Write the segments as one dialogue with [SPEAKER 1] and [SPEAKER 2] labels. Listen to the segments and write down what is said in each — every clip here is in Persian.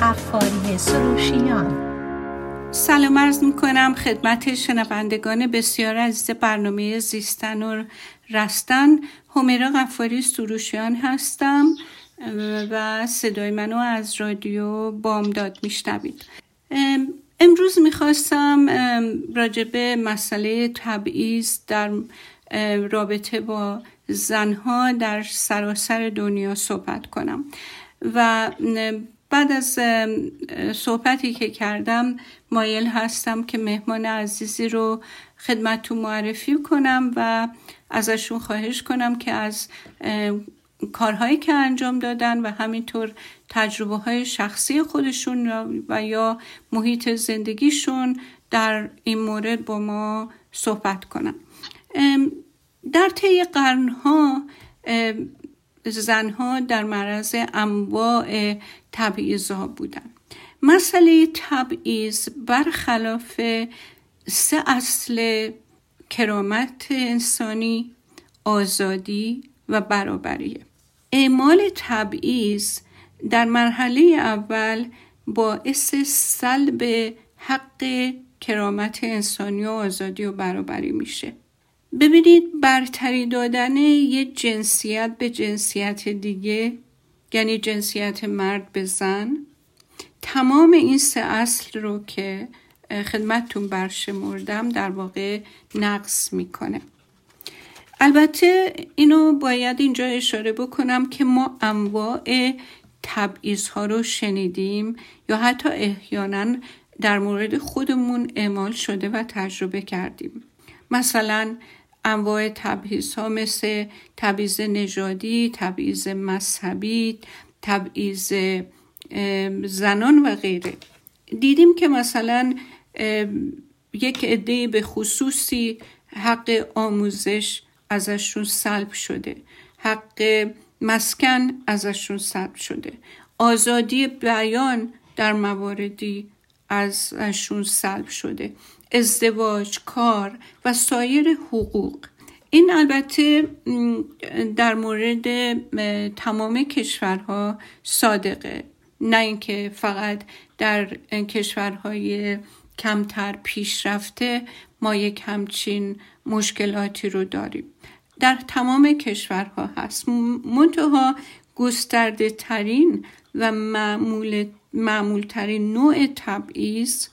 [SPEAKER 1] قفاری سروشیان.
[SPEAKER 2] سلام عرض می کنم خدمت شنوندگان بسیار عزیز برنامه زیستن و رستن. همیرا قفاری سروشیان هستم و صدای منو از رادیو بامداد میشنوید. امروز می‌خواستم راجب مسئله تبعیض در رابطه با زنها در سراسر دنیا صحبت کنم و بعد از صحبتی که کردم مایل هستم که مهمان عزیزی رو خدمتتون معرفی کنم و ازشون خواهش کنم که از کارهایی که انجام دادن و همینطور تجربه های شخصی خودشون و یا محیط زندگیشون در این مورد با ما صحبت کنم در طی قرنها زنها در معرض انواع تبعیض ها بودن. مسئله تبعیض برخلاف سه اصل کرامت انسانی آزادی و برابریه اعمال تبعیض در مرحله اول باعث سلب حق کرامت انسانی و آزادی و برابری میشه. ببینید برتری دادن یه جنسیت به جنسیت دیگه یعنی جنسیت مرد به زن تمام این سه اصل رو که خدمتتون برشمردم در واقع نقص می‌کنه. البته اینو باید اینجا اشاره بکنم که ما انواع تبعیض ها رو شنیدیم یا حتی احیانا در مورد خودمون اعمال شده و تجربه کردیم. مثلا انواع تبعیض ها مثل تبعیض نژادی، تبعیض مذهبی، تبعیض زنان و غیره. دیدیم که مثلا یک عده به خصوصی حق آموزش ازشون سلب شده. حق مسکن ازشون سلب شده. آزادی بیان در مواردی ازشون سلب شده. ازدواج کار و سایر حقوق. این البته در مورد تمام کشورها صادقه. نه اینکه فقط در کشورهای کمتر پیشرفته ما یک همچین مشکلاتی رو داریم. در تمام کشورها هست. منتها گسترده ترین و معمول, معمول ترین نوع تبعیض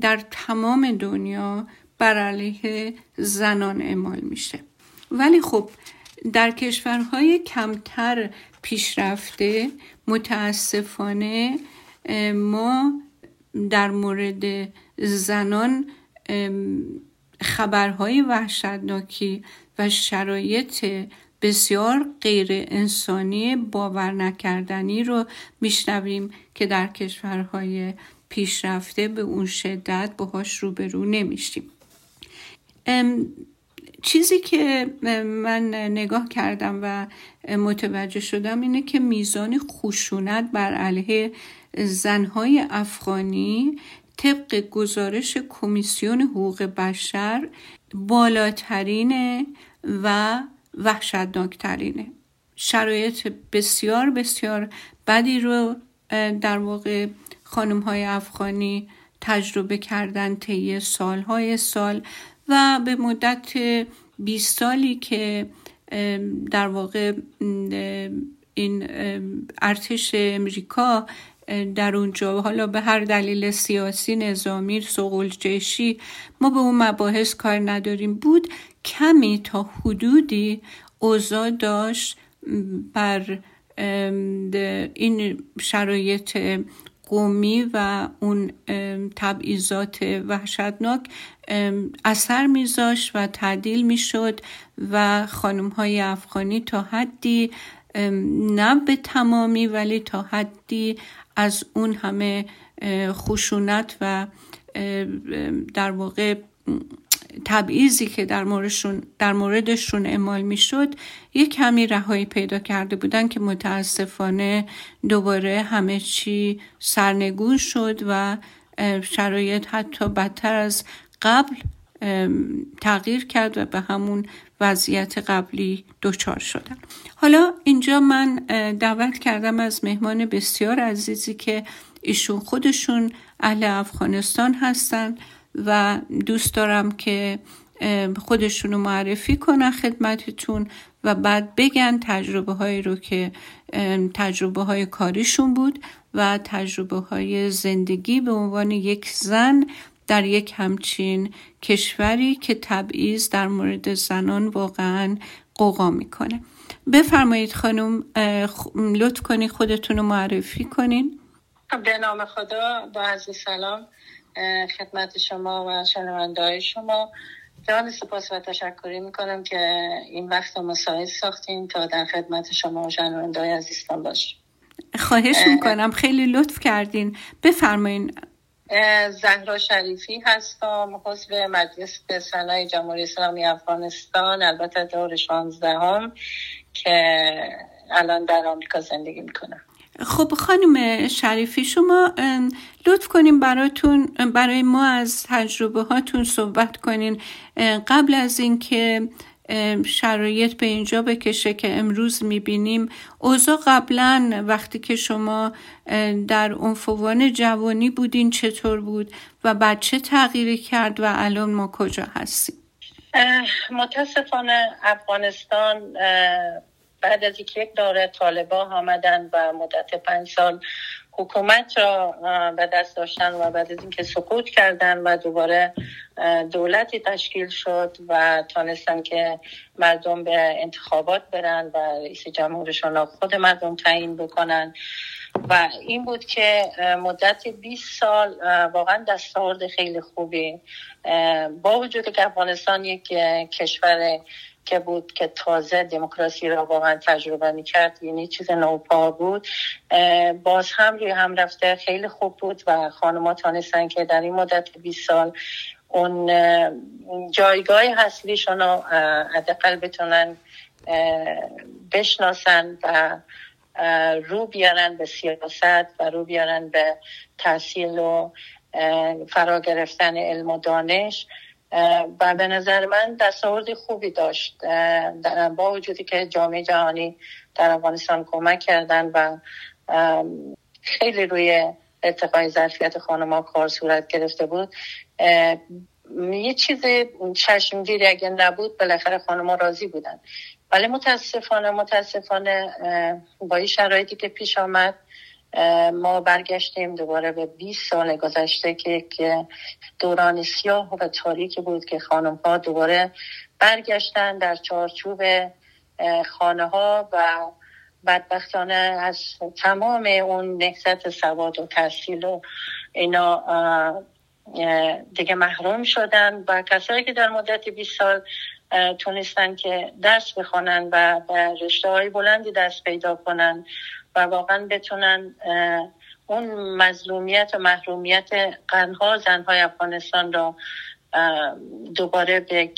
[SPEAKER 2] در تمام دنیا بر علیه زنان اعمال میشه. ولی خب در کشورهای کمتر پیشرفته متاسفانه ما در مورد زنان خبرهای وحشتناکی و شرایط بسیار غیر انسانی باور نکردنی رو میشنویم که در کشورهای پیشرفته به اون شدت باهاش روبرو نمیشیم. چیزی که من نگاه کردم و متوجه شدم اینه که میزان خشونت بر علیه زنهای افغانی طبق گزارش کمیسیون حقوق بشر بالاترینه و وحشتناکترینه. شرایط بسیار بسیار بدی رو در واقع خانم های افغانی تجربه کردن طی سالهای سال و به مدت 20 سالی که در واقع این ارتش امریکا در اونجا حالا به هر دلیل سیاسی نظامی سقول جشی ما به اون مباحث کار نداریم. بود کمی تا حدودی اوضاع داشت بر این شرایط قومی و اون تبعیضات وحشتناک اثر میذاشت و تعدیل می‌شد و خانم های افغانی تا حدی نه به تمامی ولی تا حدی از اون همه خشونت و در واقع تبعیضی که در موردشون, در موردشون اعمال می‌شد یک کمی رهایی پیدا کرده بودن که متاسفانه دوباره همه چی سرنگون شد و شرایط حتی بدتر از قبل تغییر کرد و به همون وضعیت قبلی دچار شدن. حالا اینجا من دعوت کردم از مهمان بسیار عزیزی که ایشون خودشون اهل افغانستان هستن. و دوست دارم که خودشون معرفی کنن خدمتتون و بعد بگن تجربه هایی رو که تجربه های کاریشون بود و تجربه های زندگی به عنوان یک زن در یک همچین کشوری که تبعیض در مورد زنان واقعا قوقا می‌کنه. بفرمایید خانم لطف کنید خودتون رو معرفی کنین.
[SPEAKER 3] به نام خدا با عرض سلام. خدمت شما و شنونده شما. جان سپاس و تشکری می‌کنم که این وقت مساعد ساختین تا در خدمت شما و شنونده عزیزتان باشیم
[SPEAKER 2] خواهش می‌کنم. خیلی لطف کردین. بفرمایین.
[SPEAKER 3] زهرا شریفی هستم حضو مجلس سنای جمهوری اسلامی افغانستان البته دور 16 هم که الان در آمریکا زندگی می‌کنم.
[SPEAKER 2] خب خانم شریفی شما لطف کنیم براتون برای ما از تجربه هاتون صحبت کنین. قبل از اینکه شرایط به اینجا بکشه که امروز می‌بینیم اوضاع قبلا وقتی که شما در عنفوان جوانی بودین چطور بود و بعد چه تغییری کرد و الان ما کجا هستیم؟
[SPEAKER 3] متاسفانه افغانستان بعد از یک داره طالبا آمدن و مدت پنج سال حکومت را به دست داشتن و بعد از اینکه سقوط کردن و دوباره دولتی تشکیل شد و تانستن که مردم به انتخابات برن و رئیس جمهورشان را خود مردم تعیین بکنن. و این بود که مدت 20 سال واقعا دستاورد خیلی خوبی با وجود که افغانستان یک کشور که بود که تازه دموکراسی را واقعا تجربه می‌کرد یعنی چیز نوپا بود. باز هم روی هم رفته خیلی خوب بود و خانمها تانستن که در این مدت 20 سال اون جایگاه اصلیشون رو حداقل بتونن بشناسن و رو بیارن به سیاست و رو بیارن به تحصیل و فرا گرفتن علم و دانش. و به نظر من دستاورد خوبی داشت. با وجودی که جامعه جهانی در افغانستان کمک کردن و خیلی روی ارتقای ظرفیت خانما کار صورت گرفته بود. یه چیز چشمگیری اگه نبود بالاخره خانما راضی بودن. ولی متاسفانه متاسفانه با این شرایطی که پیش آمد ما برگشتیم دوباره به 20 سال گذشته که دوران سیاه و تاریکی بود که خانم ها دوباره برگشتن در چارچوب خانه ها و بدبختانه از تمام اون نهزت سواد و تحصیل و اینا دیگه محروم شدن و کسایی که در مدت 20 سال تونستن که درس بخونن و به رشته های بلندی دست پیدا کنن. و واقعا بتونن اون مظلومیت و محرومیت قنها زنهای افغانستان را دوباره به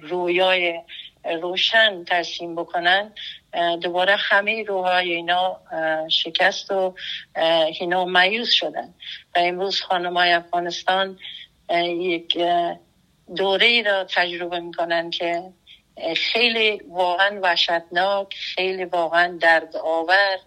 [SPEAKER 3] رویای روشن ترسیم بکنن دوباره همه روهای اینا شکست و اینا مایوس شدن. و امروز خانمای افغانستان یک دوره ای را تجربه می‌کنن که خیلی واقعا وحشتناک خیلی واقعا درد آور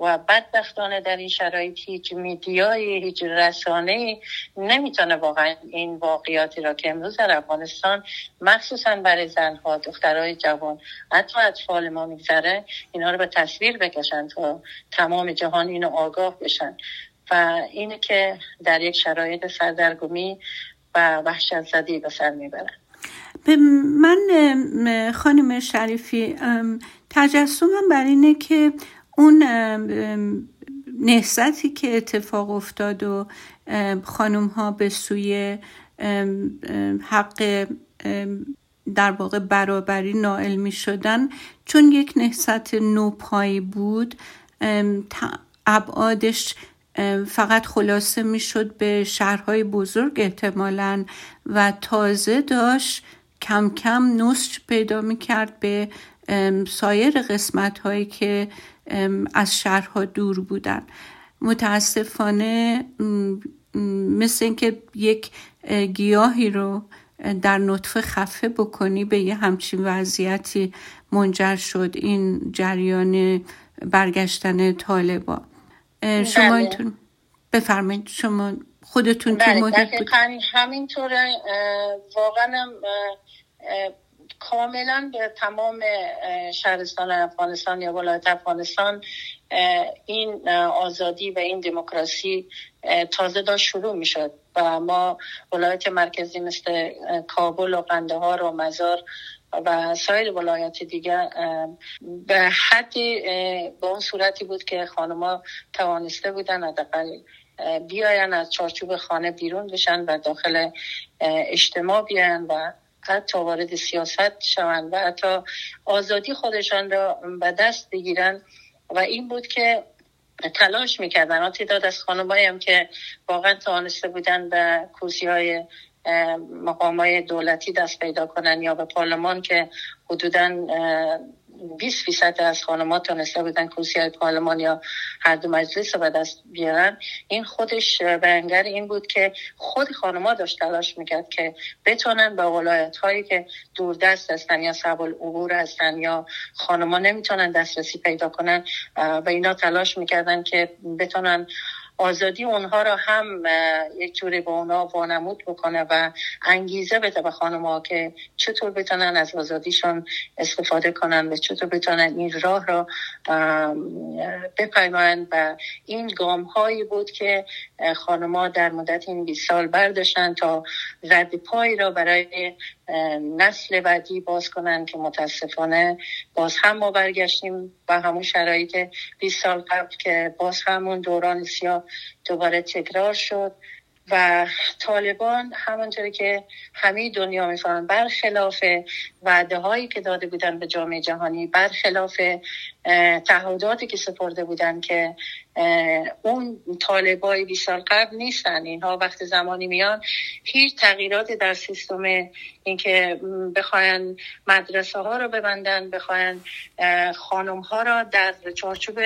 [SPEAKER 3] و بدبختانه در این شرایط هیچ میدیای هیچ رسانه نمی‌تونه واقعا این واقعیاتی را که امروز در افغانستان مخصوصا برای زنها دخترهای جوان حتی اطفال ما میگذره اینها رو به تصویر بکشن تا تمام جهان اینو آگاه بشن. و اینه که در یک شرایط سردرگمی و وحشت زدی به سر می‌برن.
[SPEAKER 2] من خانم شریفی تجسمم بر اینه که اون نهزتی که اتفاق افتاد و خانم ها به سوی حق در واقع برابری نائل می شدن چون یک نهزت نوپایی بود ابعادش فقط خلاصه می شد به شهرهای بزرگ احتمالا و تازه داشت کم کم نسج پیدا می کرد به سایر قسمت هایی که از شهرها دور بودن. متاسفانه مثل اینکه یک گیاهی رو در نطفه خفه بکنی به یه همچین وضعیتی منجر شد این جریان برگشتن طالبا شما
[SPEAKER 3] بله.
[SPEAKER 2] بفرمایید شما خودتون تو
[SPEAKER 3] بله
[SPEAKER 2] محیط بود
[SPEAKER 3] همینطوره. واقعا کاملا به تمام شهرستان افغانستان یا ولایت افغانستان این آزادی و این دموکراسی تازه داشت شروع می شد و ما ولایت مرکزی مثل کابل و قندهار و مزار و سایر ولایات دیگه به حدی به اون صورتی بود که خانما توانسته بودن حداقل بیاین از چارچوب خانه بیرون بشن و داخل اجتماع بیاین و حتی وارد سیاست شوند و حتی آزادی خودشان را به دست بگیرن و این بود که تلاش می‌کردن. تعداد از خانمایی هم که واقعا توانسته بودن به کوزی های مقام های دولتی دست پیدا کنن یا به پارلمان که حدودا 20 فیصد از خانمات تونسته بودن کرسی های پارلمان یا هر دو مجلس رو دست بیارن. این خودش برنگر این بود که خود خانمات داشت تلاش می‌کرد که بتونن به ولایت هایی که دوردست هستن یا سبال عبور هستن یا خانما نمی‌تونن دسترسی پیدا کنن و اینا تلاش می‌کردن که بتونن آزادی اونها را هم یک جوری به اونها وانمود بکنه و انگیزه بده به خانم که چطور بتونن از آزادیشون استفاده کنن و چطور بتونن این راه را بپیمایند. و این گام هایی بود که خانما در مدت این 20 سال برداشتن تا رد پای را برای نسل بعدی باز کنن که متاسفانه باز هم ما برگشتیم و همون شرایط 20 سال قبل که باز همون دوران سیاه دوباره تکرار شد و طالبان همونطوری که همه دنیا می‌فهمن برخلاف وعده هایی که داده بودن به جامعه جهانی برخلاف تعهداتی که سپرده بودن که اون طالبای 20 سال قبل نیستن. اینها وقت زمانی میان هیچ تغییرات در سیستم اینکه بخواین مدرسه ها رو ببندن بخواین خانم ها را در چارچوب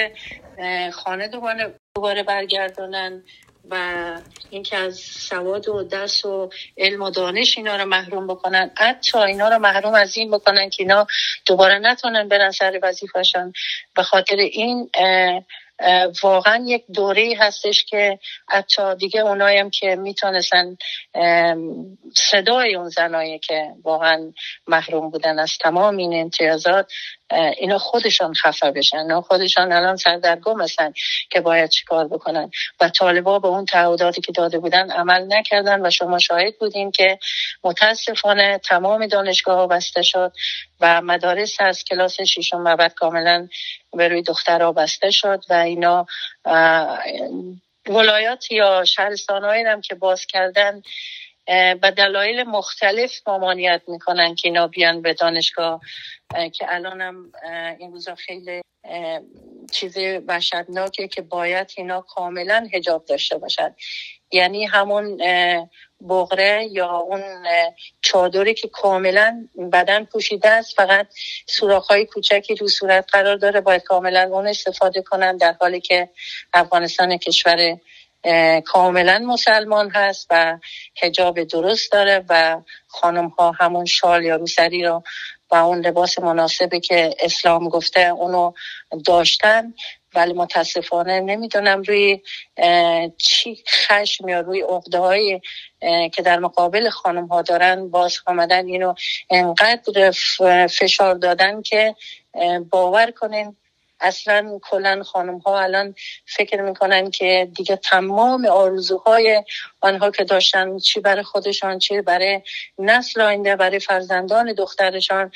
[SPEAKER 3] خانه دوباره دوباره برگردانن و اینکه از سواد و دست و علم و دانش اینا رو محروم بکنن. حتی اینا رو محروم از این بکنن که اینا دوباره نتونن برن سر وظیفهشان. به خاطر این واقعا یک دوره هستش که حتی دیگه اونایم که می‌تونستن صدای اون زنایی که واقعا محروم بودن از تمام این امتیازات اینا خودشان خفه بشن. اینا خودشان الان سردرگم هستن که باید چیکار بکنن. و طالبا به اون تعهداتی که داده بودن عمل نکردن و شما شاهد بودین که متاسفانه تمام دانشگاه ها بسته شد و مدارس از کلاس ششم و بعد کاملا به روی دخترها بسته شد و اینا ولایات یا شهرستان هم که باز کردن به دلایل مختلف ممانیت می‌کنن که اینا بیان به دانشگاه. که الانم این روزا خیلی چیز وحشتناکه که باید اینا کاملا هجاب داشته باشد یعنی همون بغره یا اون چادری که کاملا بدن پوشیده است فقط های کوچکی رو صورت قرار داره باید کاملا اون استفاده کنن در حالی که افغانستان کشور کاملا مسلمان هست و هجاب درست داره و خانم ها همون شال یا روسری رو و اون لباس مناسبی که اسلام گفته اونو داشتن. ولی متاسفانه نمی‌دونم روی چی خشم یا روی عقده که در مقابل خانم ها دارن باز آمدن اینو انقدر فشار دادن که باور کنین اصلا کلا خانم ها الان فکر می‌کنن که دیگه تمام آرزوهای آنها که داشتن چی برای خودشان چی برای نسل آینده برای فرزندان دخترشان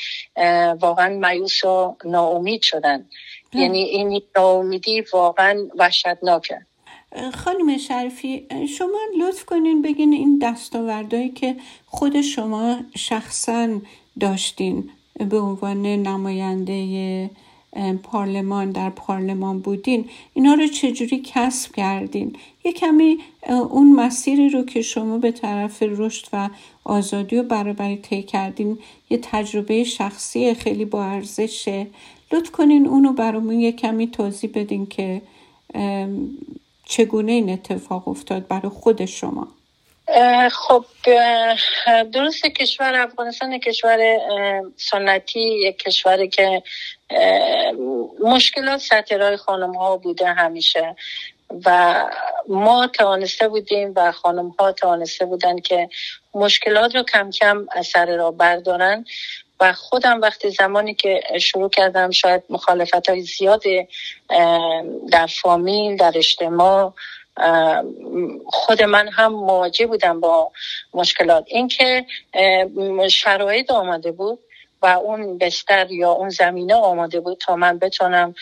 [SPEAKER 3] واقعا مایوس و ناامید شدن. یعنی این ناامیدی واقعا وحشتناکه.
[SPEAKER 2] خانم شریفی شما لطف کنین بگین این دستاوردهایی که خود شما شخصا داشتین به عنوان نماینده پارلمان در پارلمان بودین اینا رو چجوری کسب کردین؟ یه کمی اون مسیری رو که شما به طرف رشد و آزادی و برابری طی کردین یه تجربه شخصی خیلی با ارزشه. لطف کنین اونو برامون یه کمی توضیح بدین که چگونه این اتفاق افتاد برای خود شما.
[SPEAKER 3] خب درست کشور افغانستان کشور سنتی یک کشوری که مشکلات سترهای خانم ها بوده همیشه و ما توانسته بودیم و خانم ها توانسته بودن که مشکلات رو کم کم اثر را بردارن و خودم وقتی زمانی که شروع کردم شاید مخالفت های زیاد در فامیل در اجتماع خود من هم مواجه بودم با مشکلات. اینکه شرایط آمده بود و اون بستر یا اون زمینه آماده بود تا من بتونم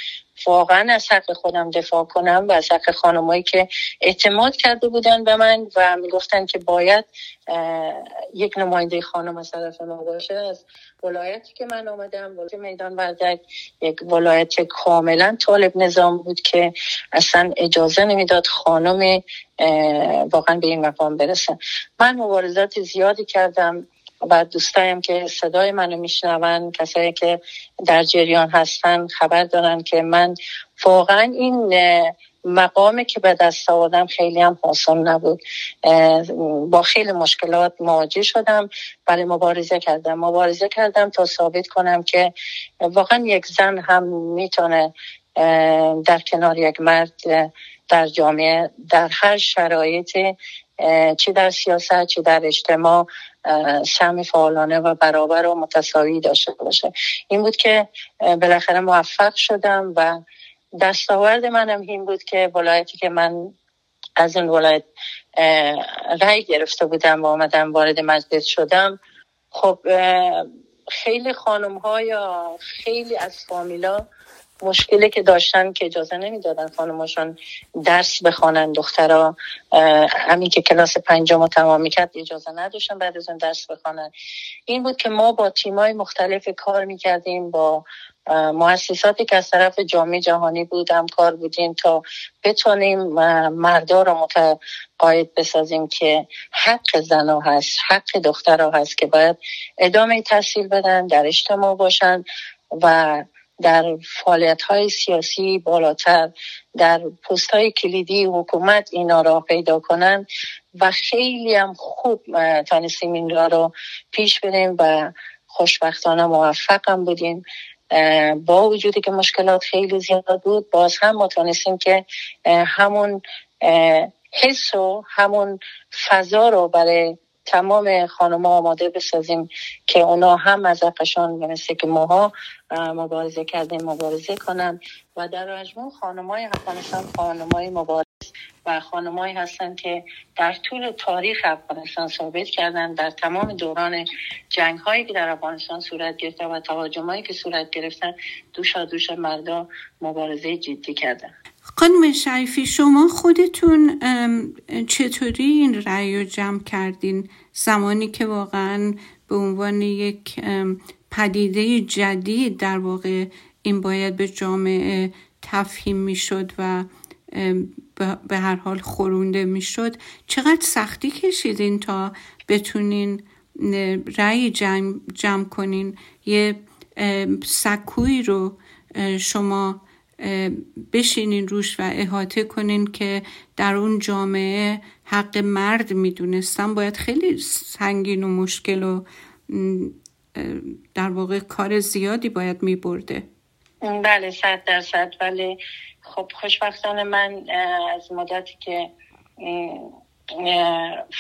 [SPEAKER 3] واقعا از حق خودم دفاع کنم و از حق خانمایی که اعتماد کرده بودن به من و می‌گفتن که باید یک نماینده خانم از طرف ما باشه. از ولایتی که من آمدم ولایت میدان وردک یک ولایت کاملا طالب نظام بود که اصلا اجازه نمی‌داد خانم واقعا به این مقام برسه. من مبارزات زیادی کردم. و دوستایم که صدای منو میشنون کسایی که در جریان هستن خبر دارن که من واقعا این مقامی که به دست آوردم خیلی هم آسان نبود. با خیلی مشکلات مواجه شدم ولی مبارزه کردم. مبارزه کردم تا ثابت کنم که واقعا یک زن هم می‌تونه در کنار یک مرد در جامعه در هر شرایطی چی در سیاست چی در اجتماع سهم فعالانه و برابر و متساوی داشته باشه. این بود که بالاخره موفق شدم و دستاورد منم این بود که ولایتی که من از این ولایت رأی گرفته بودم و آمدم وارد مجلس شدم. خب خیلی خانم ها یا خیلی از فامیلا مشکلی که داشتن که اجازه نمی‌دادن خانماشون درس بخوانن. دخترها همین که کلاس پنجم رو تمام می‌کرد اجازه نداشتن بعد از اون درس بخوانن. این بود که ما با تیمای مختلف کار می‌کردیم با مؤسساتی که از طرف جامعه جهانی بود کار بودیم تا بتونیم مردا رو متقاعد بسازیم که حق زنا هست حق دخترها هست که باید ادامه تحصیل بدن در اجتماع باشن و در فعالیت های سیاسی بالاتر در پست های کلیدی حکومت اینا را پیدا کنن و خیلی هم خوب تانستیم این را رو پیش بریم و خوشبختانه موفق هم بودیم با وجودی که مشکلات خیلی زیاد بود باز هم ما تانستیم که همون حس و همون فضا رو برای تمام خانم آماده بسازیم که اونا هم از حقشان مثل که ماها مبارزه کردیم مبارزه کنن. و در مجموع خانم های افغانستان خانم های مبارز و خانمایی هستن که در طول تاریخ افغانستان ثابت کردن. در تمام دوران جنگ هایی که در افغانستان صورت گرفته و تهاجم هایی که صورت گرفتن دوشا دوش مردا مبارزه جدی کردن.
[SPEAKER 2] خانم شریفی شما خودتون چطوری این رأی رو جمع کردین؟ زمانی که واقعا به عنوان یک پدیده جدید در واقع این باید به جامعه تفهیم می‌شد و به هر حال خورونده می‌شد چقدر سختی کشیدین تا بتونین رأی جمع, جمع کنین؟ یه سکوی رو شما بشینین روش و احاطه کنین که در اون جامعه حق مرد می‌دونستن. باید خیلی سنگین و مشکل و در واقع کار زیادی باید میبرده.
[SPEAKER 3] بله صد درصد. ولی خب خوشبختانه من از مدتی که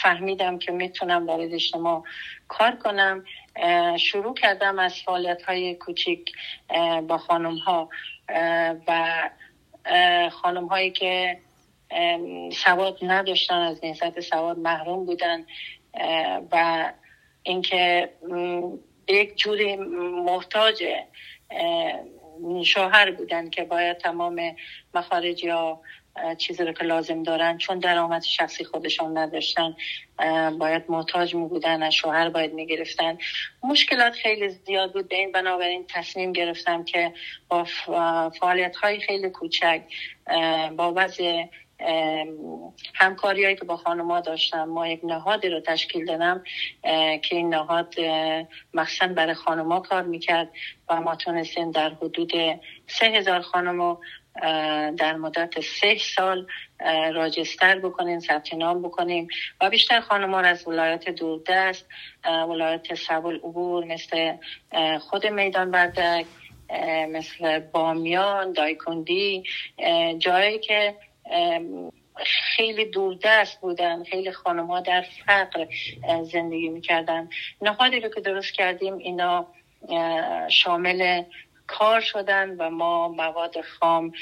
[SPEAKER 3] فهمیدم که می‌تونم وارد اجتماع کار کنم شروع کردم از فعالیت های کوچیک با خانم ها و خانم هایی که سواد نداشتن از نهزت سواد محروم بودن و اینکه یک جوری محتاج شوهر بودن که باید تمام مخارج یا چیزی رو که لازم دارن چون درآمد شخصی خودشان نداشتن باید محتاج می بودن از شوهر باید می گرفتن مشکلات خیلی زیاد بود. به این بنابراین تصمیم گرفتم که با فعالیت های خیلی کوچک با وضع همکاری هایی که با خانما داشتم ما یک نهادی رو تشکیل دادم که این نهاد مخصوصا برای خانما کار می‌کرد و ما تونستیم در حدود سه هزار خانم در مدت سه سال راجستر بکنیم ثبت نام بکنیم و بیشتر خانم را از ولایت دوردست ولایت سبل عبور مثل خود میدان بردک مثل بامیان دایکندی جایی که خیلی دوردست بودن خیلی خانم ها در فقر زندگی می‌کردن. نهادی رو که درست کردیم اینا شامل کار شدن و ما مواد خام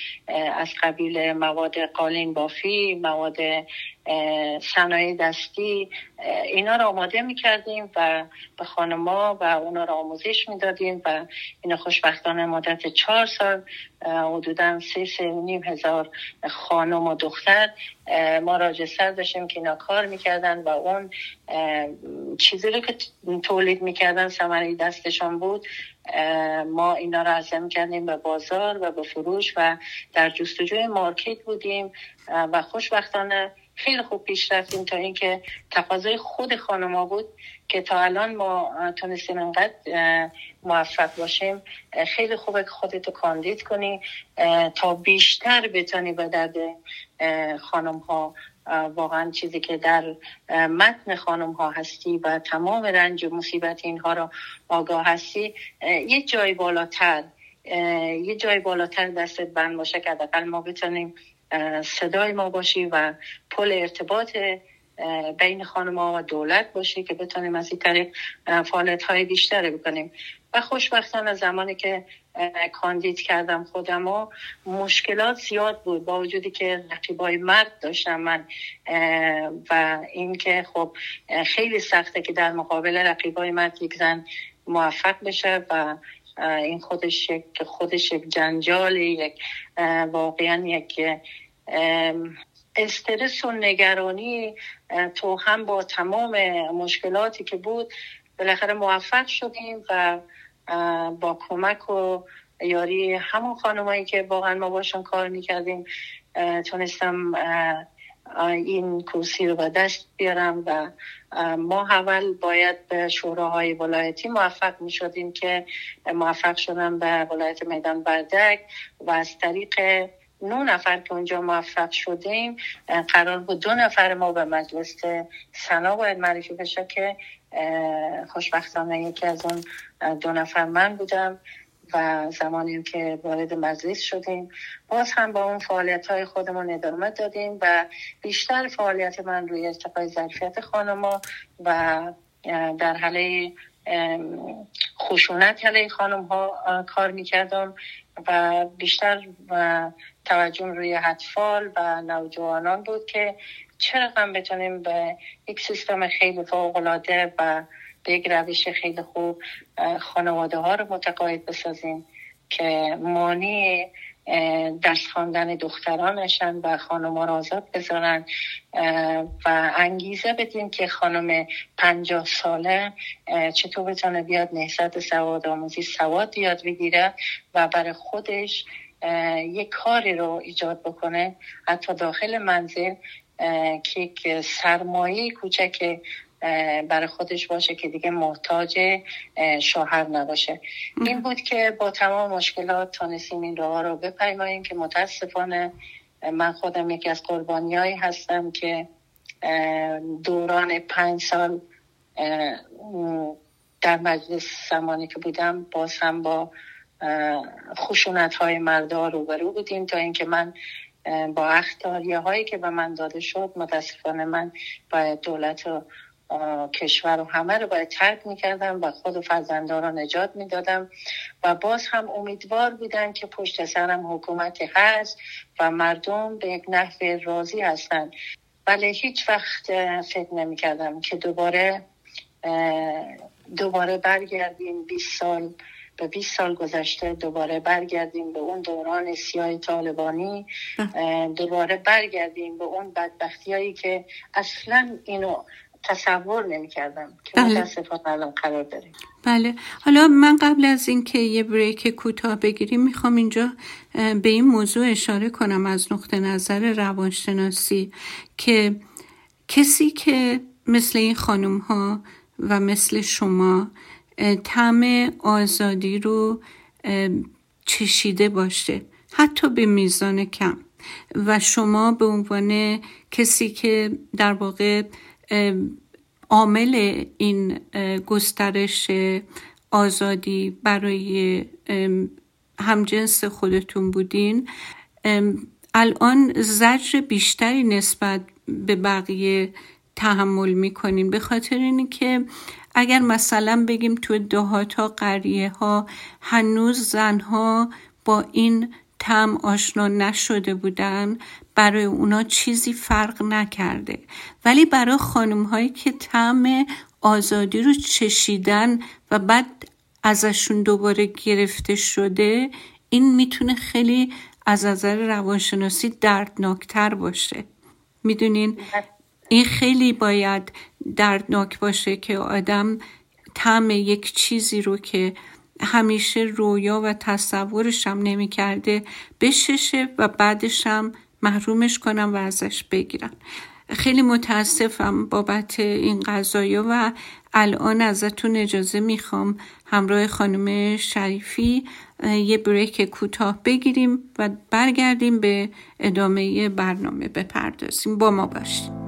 [SPEAKER 3] از قبیل مواد قالین بافی مواد صنایع دستی اینا رو آماده می کردیم و به خانما و اونا رو آموزش می دادیم و اینا خوشبختانه مدت چهار سال حدودا سه سه نیم هزار خانم و دختر ما راجستر داشتیم که اینا کار می‌کردن و اون چیزی رو که تولید می‌کردن ثمره دستشان بود. ما اینا رو عرضه کردیم به بازار و به فروش و در جستجوی مارکت بودیم. و خوشبختانه خیلی خوب پیش رفتیم تا اینکه تقاضای خود خانما بود که تا الان ما تونستیم انقدر موفق باشیم. خیلی خوبه که خودتو کاندید کنی. تا بیشتر بتونی به درد خانم ها واقعا چیزی که در متن خانم ها هستی و تمام رنج و مصیبت اینها را آگاه هستی یه جای بالاتر یه جای بالاتر دستت بند باشه که حداقل ما بتونیم صدای ما باشی و پل ارتباط بین خانم ها و دولت باشی که بتونیم از این طریق فعالیت های بیشتری بکنیم. و خوشبختانه زمانی که کاندید کردم خودم و مشکلات زیاد بود با وجودی که رقیبای مرد داشتم من و اینکه خب خیلی سخته که در مقابل رقیبای مرد یک زن موفق بشه و این خودش یک خودش یک جنجال یک واقعا یک استرس و نگرانی تو هم با تمام مشکلاتی که بود بالاخره موفق شدیم و با کمک و یاری همون خانمایی که واقعا ما باشون کار می‌کردیم تونستم این کرسی رو به دست بیارم و ما اول باید به شوراهای ولایتی موفق می شدیم که موفق شدن به ولایت میدان بردک و از طریق نو نفر که اونجا موفق شدیم قرار بود دو نفر ما به مجلس سنا باید معرفی بشه که خوشبختانه یکی از اون دو نفر من بودم و زمانی که وارد مجلس شدیم. باز هم با اون فعالیت های خودمون ادامه دادیم و بیشتر فعالیت من روی ارتقای ظرفیت خانما و در حاله خشونت علیه خانم ها کار می‌کردم و بیشتر توجه روی اطفال و نوجوانان بود که چرا هم بتونیم به یک سیستم خیلی فوق العاده و به یک روش خیلی خوب خانواده ها رو متقاعد بسازیم که مانی درس خواندن دخترانشن و خانم را آزاد بذارن. و انگیزه بدیم که خانم پنجاه ساله چطور بتونه بیاد نهضت سواد آموزی سواد یاد بگیره و برای خودش یک کاری رو ایجاد بکنه. حتی داخل منزل که یک سرمایه کوچک برای خودش باشه که دیگه محتاج شوهر نباشه. این بود که با تمام مشکلات تانستیم این راه رو بپیماییم که متاسفانه من خودم یکی از قربانیایی هستم که دوران پنج سال در مجلس زمانی که بودم باز هم با خشونت های مردا روبرو بودیم تا اینکه من با اختاریه هایی که به من داده شد متاسفانه من باید دولت و کشور و همه رو باید ترک می‌کردم و خود و فرزنده رو نجات می‌دادم و باز هم امیدوار بودن که پشت سرم حکومت هست و مردم به یک نحو راضی هستن ولی هیچ وقت فکر نمی کردم که دوباره دوباره برگردیم 20 سال به 20 سال گذشته دوباره برگردیم به اون دوران سیاه طالبانی. دوباره برگردیم به اون بدبختی هایی که اصلا اینو تصور نمی کردم که بله. الان قرار داریم.
[SPEAKER 2] بله. حالا من قبل از اینکه یه بریک کوتاه بگیریم می‌خوام اینجا به این موضوع اشاره کنم از نقطه نظر روانشناسی که کسی که مثل این خانم ها و مثل شما طعم آزادی رو چشیده باشه. حتی به میزان کم. و شما به عنوان کسی که در واقع عامل این گسترش آزادی برای همجنس خودتون بودین الان زجر بیشتری نسبت به بقیه تحمل می‌کنیم به خاطر اینه که اگر مثلا بگیم تو دهات ها قریه ها هنوز زنها با این تم آشنا نشده بودن برای اونا چیزی فرق نکرده. ولی برای خانم هایی که تم آزادی رو چشیدن و بعد ازشون دوباره گرفته شده این می‌تونه خیلی از نظر روانشناسی دردناکتر باشه. می‌دونین؟ این خیلی باید دردناک باشه که آدم تم یک چیزی رو که همیشه رویا و تصورش هم نمی کرده بششه و بعدش هم محرومش کنم و ازش بگیرم. خیلی متاسفم بابت این قضایا و الان ازتون اجازه می‌خوام همراه خانم شریفی یه بریک کوتاه بگیریم و برگردیم به ادامه برنامه بپردازیم. با ما باشیم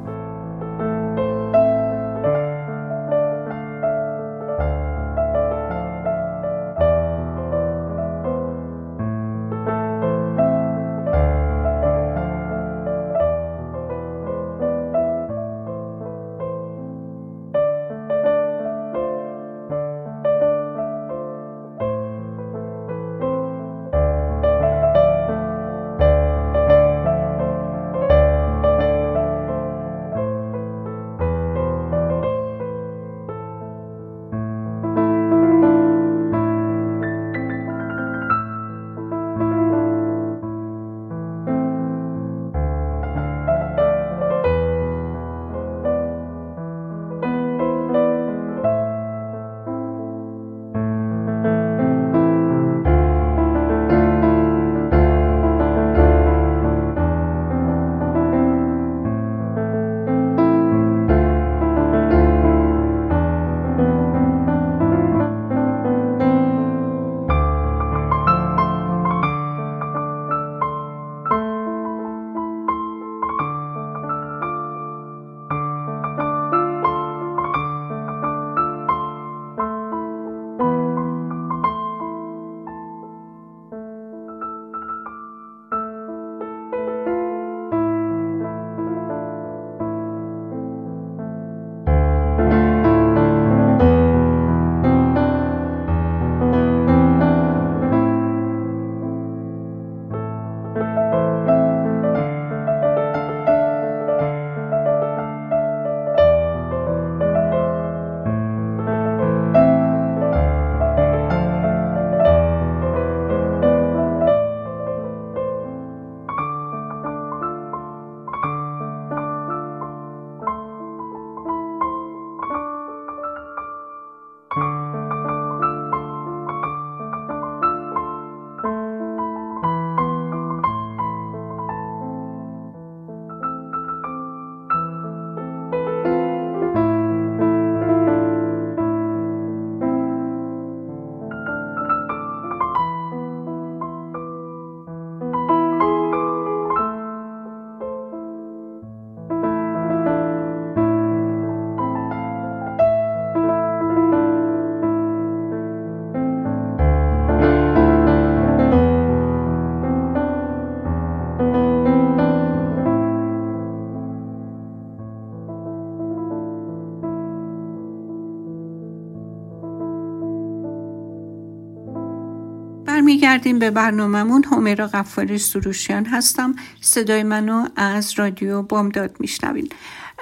[SPEAKER 2] برمیگردیم به برنامهمون. همیرا غفاری سروشیان هستم. صدای منو از رادیو بامداد میشنوین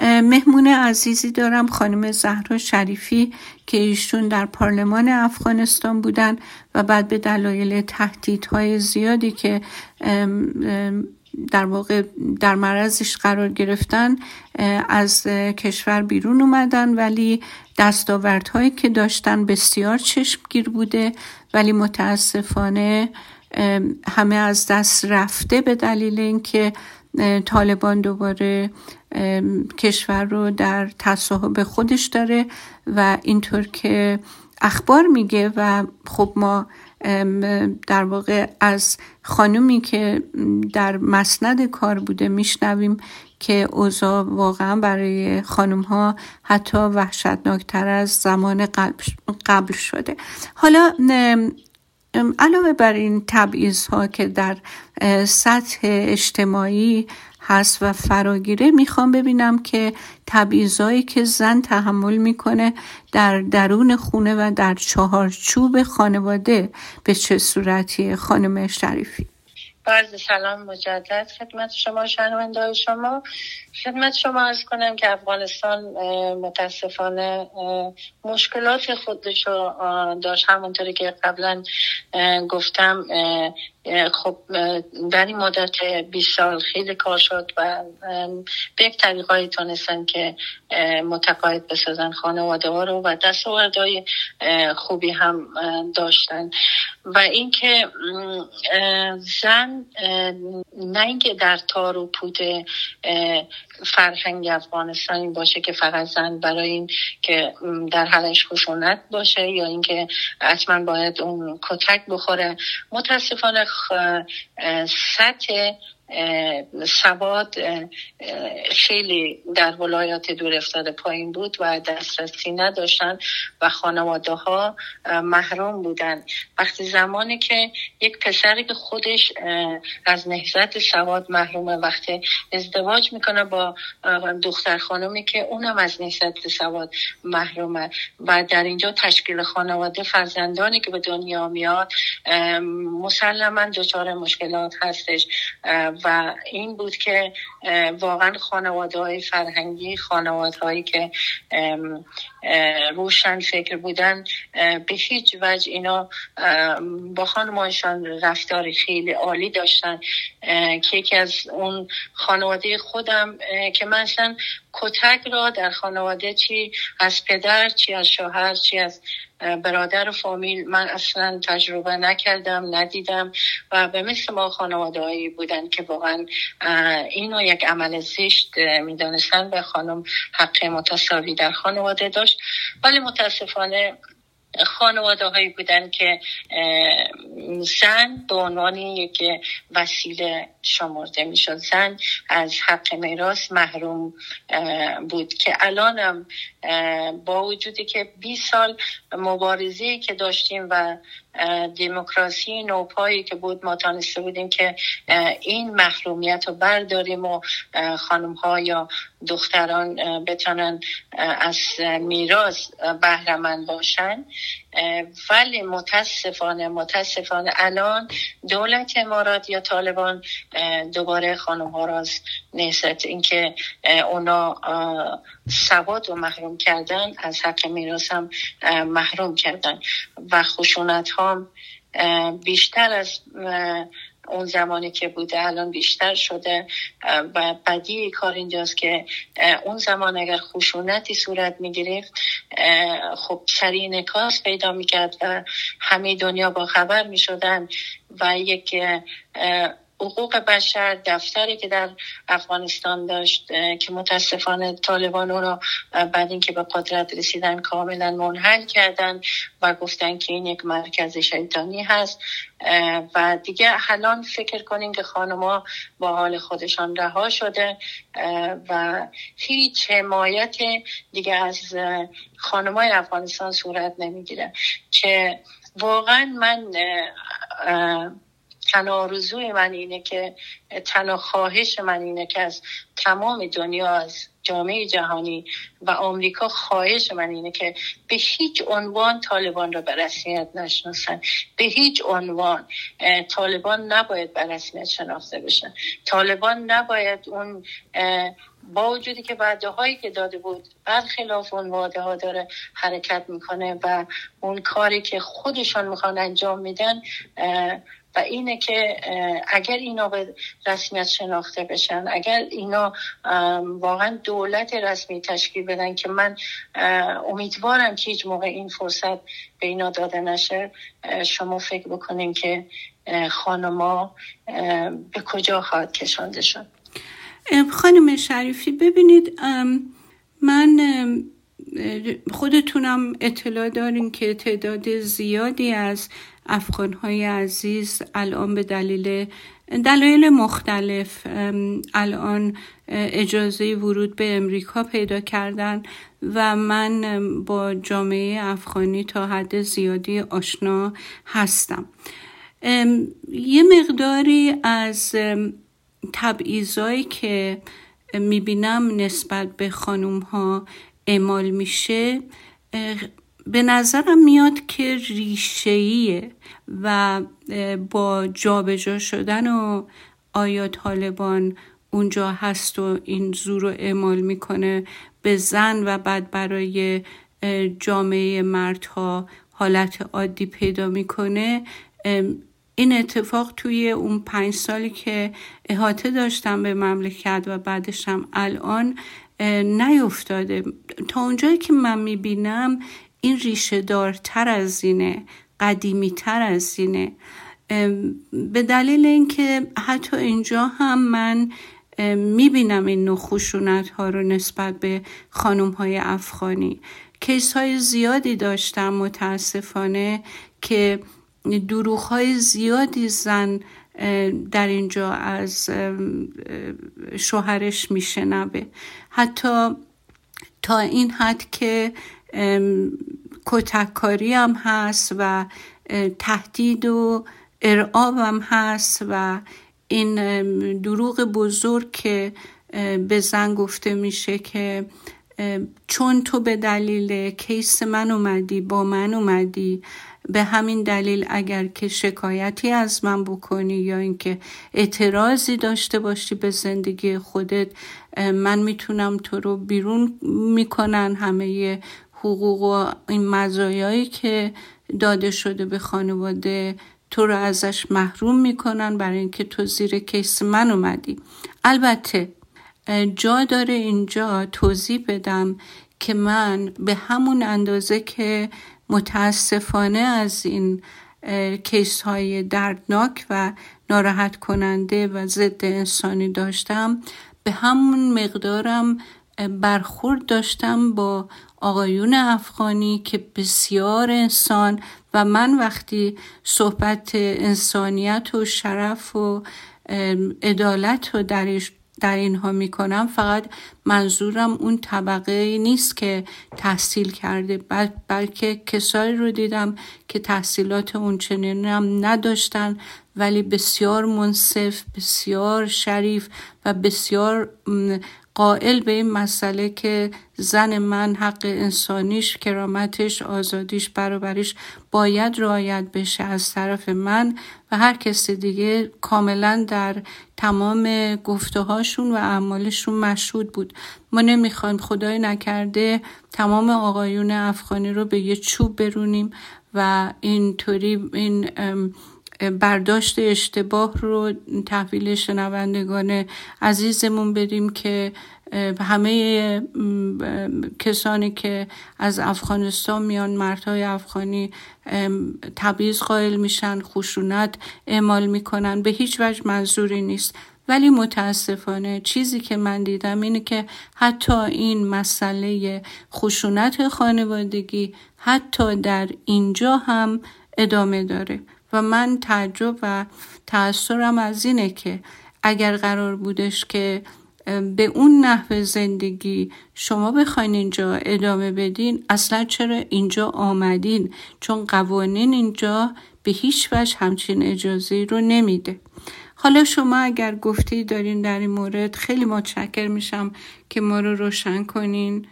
[SPEAKER 2] مهمون عزیزی دارم خانم زهرا شریفی که ایشون در پارلمان افغانستان بودن و بعد به دلایل تهدیدهای زیادی که در واقع در معرضش قرار گرفتن از کشور بیرون اومدن. ولی دستاوردهایی که داشتن بسیار چشمگیر بوده. ولی متاسفانه همه از دست رفته به دلیل اینکه طالبان دوباره کشور رو در تصاحب خودش داره و اینطور که اخبار میگه و خب ما در واقع از خانومی که در مسند کار بوده میشنویم که اوضاع واقعا برای خانم ها حتی وحشتناکتر از زمان قبل شده. حالا علاوه بر این تبعیض ها که در سطح اجتماعی هست و فراگیره می‌خوام ببینم که تبعیضایی که زن تحمل می‌کنه در درون خونه و در چهارچوب خانواده به چه صورتی خانم شریفی؟
[SPEAKER 3] عرض سلام مجدد خدمت شما شنونده شما. خدمت شما از کنم که افغانستان متاسفانه مشکلات خودش رو داشت. همونطوری که قبلا گفتم خب در این مدت 20 سال خیلی کار شد و به یک طریقایی تونستن که متقاعد بسازن خانواده ها رو و دستاوردهای خوبی هم داشتن. و اینکه زن نه اینکه در تار و پود فرهنگ افغانستانی باشه که فقط زن برای این که در حلش خشونت باشه یا اینکه حتما باید اون کتک بخوره. متاسفانه سطح سواد خیلی در ولایات دور افتاده پایین بود و دسترسی نداشتن و خانواده ها محروم بودن. وقتی زمانی که یک پسری که خودش از نهزت سواد محرومه وقتی ازدواج می‌کنه با دختر خانمی که اونم از نهزت سواد محرومه. و در اینجا تشکیل خانواده فرزندانی که به دنیا میاد مسلما دچار مشکلات هستش. و این بود که واقعا خانواده های فرهنگی خانواده هایی که روشن فکر بودن به هیچ وجه اینا با خانمانشان رفتار خیلی عالی داشتن. که یکی از اون خانواده خودم که من کتک را در خانواده چی از پدر چی از شوهر چی از برادر و فامیل من اصلا تجربه نکردم ندیدم و به مثل ما خانواده بودن که واقعا اینو یک عمل زشت می‌دانستن به خانم حق متساوی در خانواده داشت. ولی متاسفانه خانواده هایی بودن که زن به عنوان یک وسیله شمرده می‌شد زن از حق میراث محروم بود. که الانم با وجودی که 20 سال مبارزه که داشتیم و دموکراسی نوپایی که بود ما تانسته بودیم که این محرومیت رو برداریم و خانم ها یا دختران بتونن از میراث بهرمند باشن. ولی متاسفانه متاسفانه الان دولت امارات یا طالبان دوباره خانم ها را از نهست اینکه اونا سواد رو محروم کردن از حق میراث هم محروم کردن و خشونت ها بیشتر از اون زمانی که بوده الان بیشتر شده. و بدی کار اینجاست که اون زمان اگر خشونتی صورت می‌گرفت خب سریع نکاس پیدا می‌کرد و همه دنیا با خبر می‌شدن و یک حقوق بشر دفتری که در افغانستان داشت که متاسفانه طالبان او را بعد اینکه به قدرت رسیدن کاملا منحل کردن و گفتن که این یک مرکز شیطانی هست. و دیگه الان فکر کنیم که خانما با حال خودشان رها شده و هیچ حمایت دیگه از خانمای افغانستان صورت نمی‌گیره. که واقعا من تنها آرزوی من اینه که تنها خواهش من اینه که از تمام دنیا از جامعه جهانی و آمریکا خواهش من اینه که به هیچ عنوان طالبان را به رسمیت نشناسن به هیچ عنوان طالبان نباید به رسمیت شناخته بشن. طالبان نباید اون با وجودی که وعده هایی که داده بود برخلاف اون وعده ها داره حرکت می‌کنه و اون کاری که خودشان می‌خوان انجام میدن و اینه که اگر اینا به رسمیت شناخته بشن اگر اینا واقعا دولت رسمی تشکیل بدن که من امیدوارم که هیچ موقع این فرصت به اینا داده نشه شما فکر بکنین که خانما به کجا خواهد کشانده شد.
[SPEAKER 2] خانم شریفی ببینید من خودتونم اطلاع دارین که تعداد زیادی از افغانهای عزیز الان به دلیل دلایل مختلف الان اجازه ورود به امریکا پیدا کردن و من با جامعه افغانی تا حد زیادی آشنا هستم. یه مقداری از تبعیضایی که می‌بینم نسبت به خانوم ها اعمال میشه به نظرم میاد که ریشهیه و با جابجا شدن و آیا طالبان اونجا هست و این زور رو اعمال می‌کنه به زن و بعد برای جامعه مردها حالت عادی پیدا می‌کنه این اتفاق توی اون پنج سالی که احاطه داشتم به مملکت و بعدش هم الان نیفتاده. تا اونجایی که من می‌بینم این ریشه دارتر از اینه قدیمی تر از اینه. به دلیل اینکه حتی اینجا هم من می‌بینم این نوع خشونت ها رو نسبت به خانم های افغانی. کیس های زیادی داشتم متاسفانه که دروغ های زیادی زن در اینجا از شوهرش میشنوه. حتی تا این حد که کتککاری هم هست و تهدید و ارعاب هم هست و این دروغ بزرگ که به زن گفته میشه که چون تو به دلیل کیس من اومدی با من اومدی به همین دلیل اگر که شکایتی از من بکنی یا اینکه اعتراضی داشته باشی به زندگی خودت من می‌تونم تو رو بیرون می‌کنن همه حقوق و این مزایایی که داده شده به خانواده تو رو ازش محروم می‌کنن برای اینکه تو زیر کیس من اومدی. البته جا داره اینجا توضیح بدم که من به همون اندازه که متاسفانه از این کیس های دردناک و ناراحت کننده و ضد انسانی داشتم به همون مقدارم برخورد داشتم با آقایون افغانی که بسیار انسان و من وقتی صحبت انسانیت و شرف و عدالت رو درش در اینها می‌کنم فقط منظورم اون طبقه نیست که تحصیل کرده بل بلکه کسایی رو دیدم که تحصیلات اون چنینم نداشتن ولی بسیار منصف بسیار شریف و بسیار قائل به این مسئله که زن من حق انسانیش کرامتش آزادیش برابریش باید رعایت بشه از طرف من و هر کس دیگه کاملا در تمام گفته هاشون و اعمالشون مشهود بود. ما نمی‌خوایم خدای نکرده تمام آقایون افغانی رو به یه چوب برونیم و اینطوری این برداشت اشتباه رو تحویل شنوندگان عزیزمون بدیم که همه کسانی که از افغانستان میان مردهای افغانی تبعیض قائل میشن خشونت اعمال می‌کنن به هیچ وجه منظوری نیست. ولی متاسفانه چیزی که من دیدم اینه که حتی این مسئله خشونت خانوادگی حتی در اینجا هم ادامه داره. و من تعجب و تأثیرم از اینه که اگر قرار بودش که به اون نحو زندگی شما بخواین اینجا ادامه بدین اصلا چرا اینجا آمدین؟ چون قوانین اینجا به هیچ وجه همچین اجازه رو نمیده. حالا شما اگر گفتی دارین در این مورد خیلی متشکر میشم که ما رو روشن کنین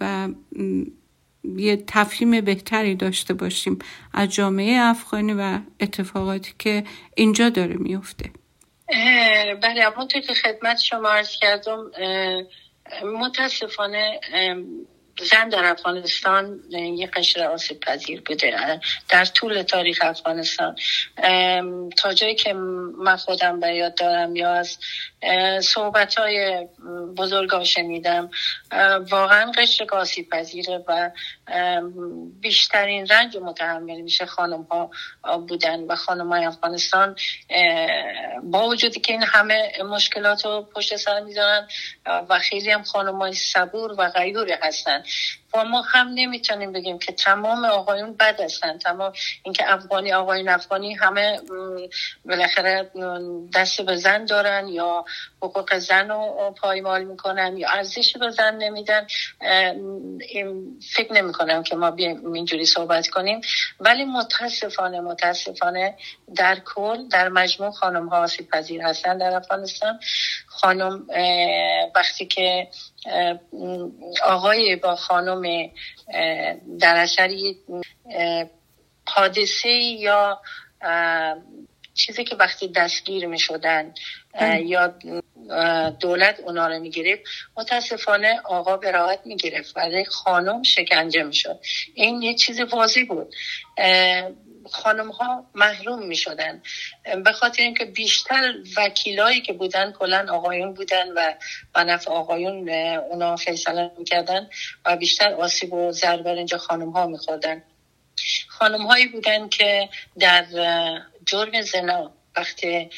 [SPEAKER 2] و یه تفهیم بهتری داشته باشیم از جامعه افغانی و اتفاقاتی که اینجا داره میفته.
[SPEAKER 3] بله همونطور که خدمت شما عرض کردم متاسفانه زن در افغانستان یه قشر آسیب پذیر بوده در طول تاریخ افغانستان. تا جایی که من خودم به یاد دارم یا از صحبت های بزرگا شنیدم واقعا قشر آسیب پذیره و بیشترین رنج متحمل میشه خانم ها بودن و خانم های افغانستان با وجودی که این همه مشکلات رو پشت سر می‌ذارن و خیلی هم خانم های صبور و غیوری هستن. و ما هم نمی‌تونیم بگیم که تمام آقایون بد هستن. تمام اینکه افغانی آقایون افغانی همه بالاخره دست به زن دارن یا حقوق زن رو پایمال می‌کنن یا ارزش به زن نمیدن. فکر نمی کنم که ما بیایم اینجوری صحبت کنیم. ولی متاسفانه متاسفانه در کل در مجموع خانم ها آسیب پذیر هستن در افغانستان. خانم وقتی که آقای با خانم در اثر حادثه یا چیزی که وقتی دستگیر می شدن یا دولت اونا رو می گرفت متاسفانه آقا به راحت می گرفت ولی خانم شکنجه می شد این یه چیز واضح بود. خانم ها محروم می شدن به خاطر اینکه بیشتر وکیلایی که بودن کلا آقایون بودن و نفع آقایون اونا فیصله می‌کردن و بیشتر آسیب و ضربه اینجا خانم ها میخوردن. خانم هایی بودن که در جرم زنا وقتی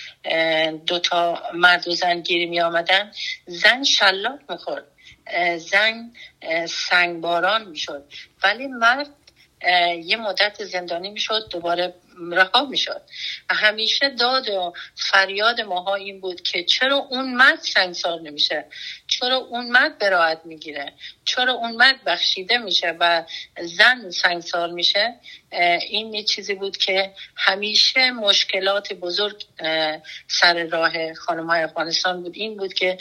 [SPEAKER 3] دوتا مرد و زن گیری می آمدن زن شلاق می‌خورد. زن سنگباران می‌شد. ولی مرد یه مدت زندانی می‌شد دوباره رها می‌شد. همیشه داد و فریاد ماها این بود که چرا اون مرد سنگسار نمیشه؟ چرا اون مرد براعت می‌گیره؟ چرا اون مرد بخشیده میشه و زن سنگسار میشه؟ این یه چیزی بود که همیشه مشکلات بزرگ سر راه خانم های افغانستان بود. این بود که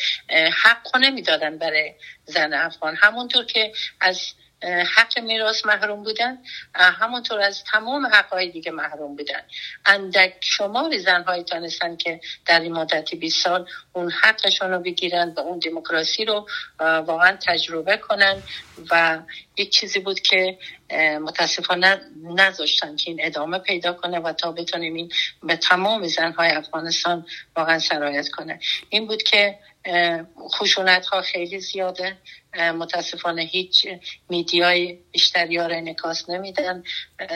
[SPEAKER 3] حق نمی‌دادن برای زن افغان. همونطور که از حق میراث محروم بودن همونطور از تمام حقهای دیگه محروم بودن. اندک شمار زنهایی تانستن که در این مدت 20 سال اون حقشون رو بگیرن و اون دموکراسی رو واقعا تجربه کنن و یک چیزی بود که متاسفانه نذاشتن که این ادامه پیدا کنه و تا بتونیم این به تمام زنهای افغانستان واقعا سرایت کنه. این بود که خشونت ها خیلی زیاده. متاسفانه هیچ میدیای بیشتری ها را انکاس نمیدن.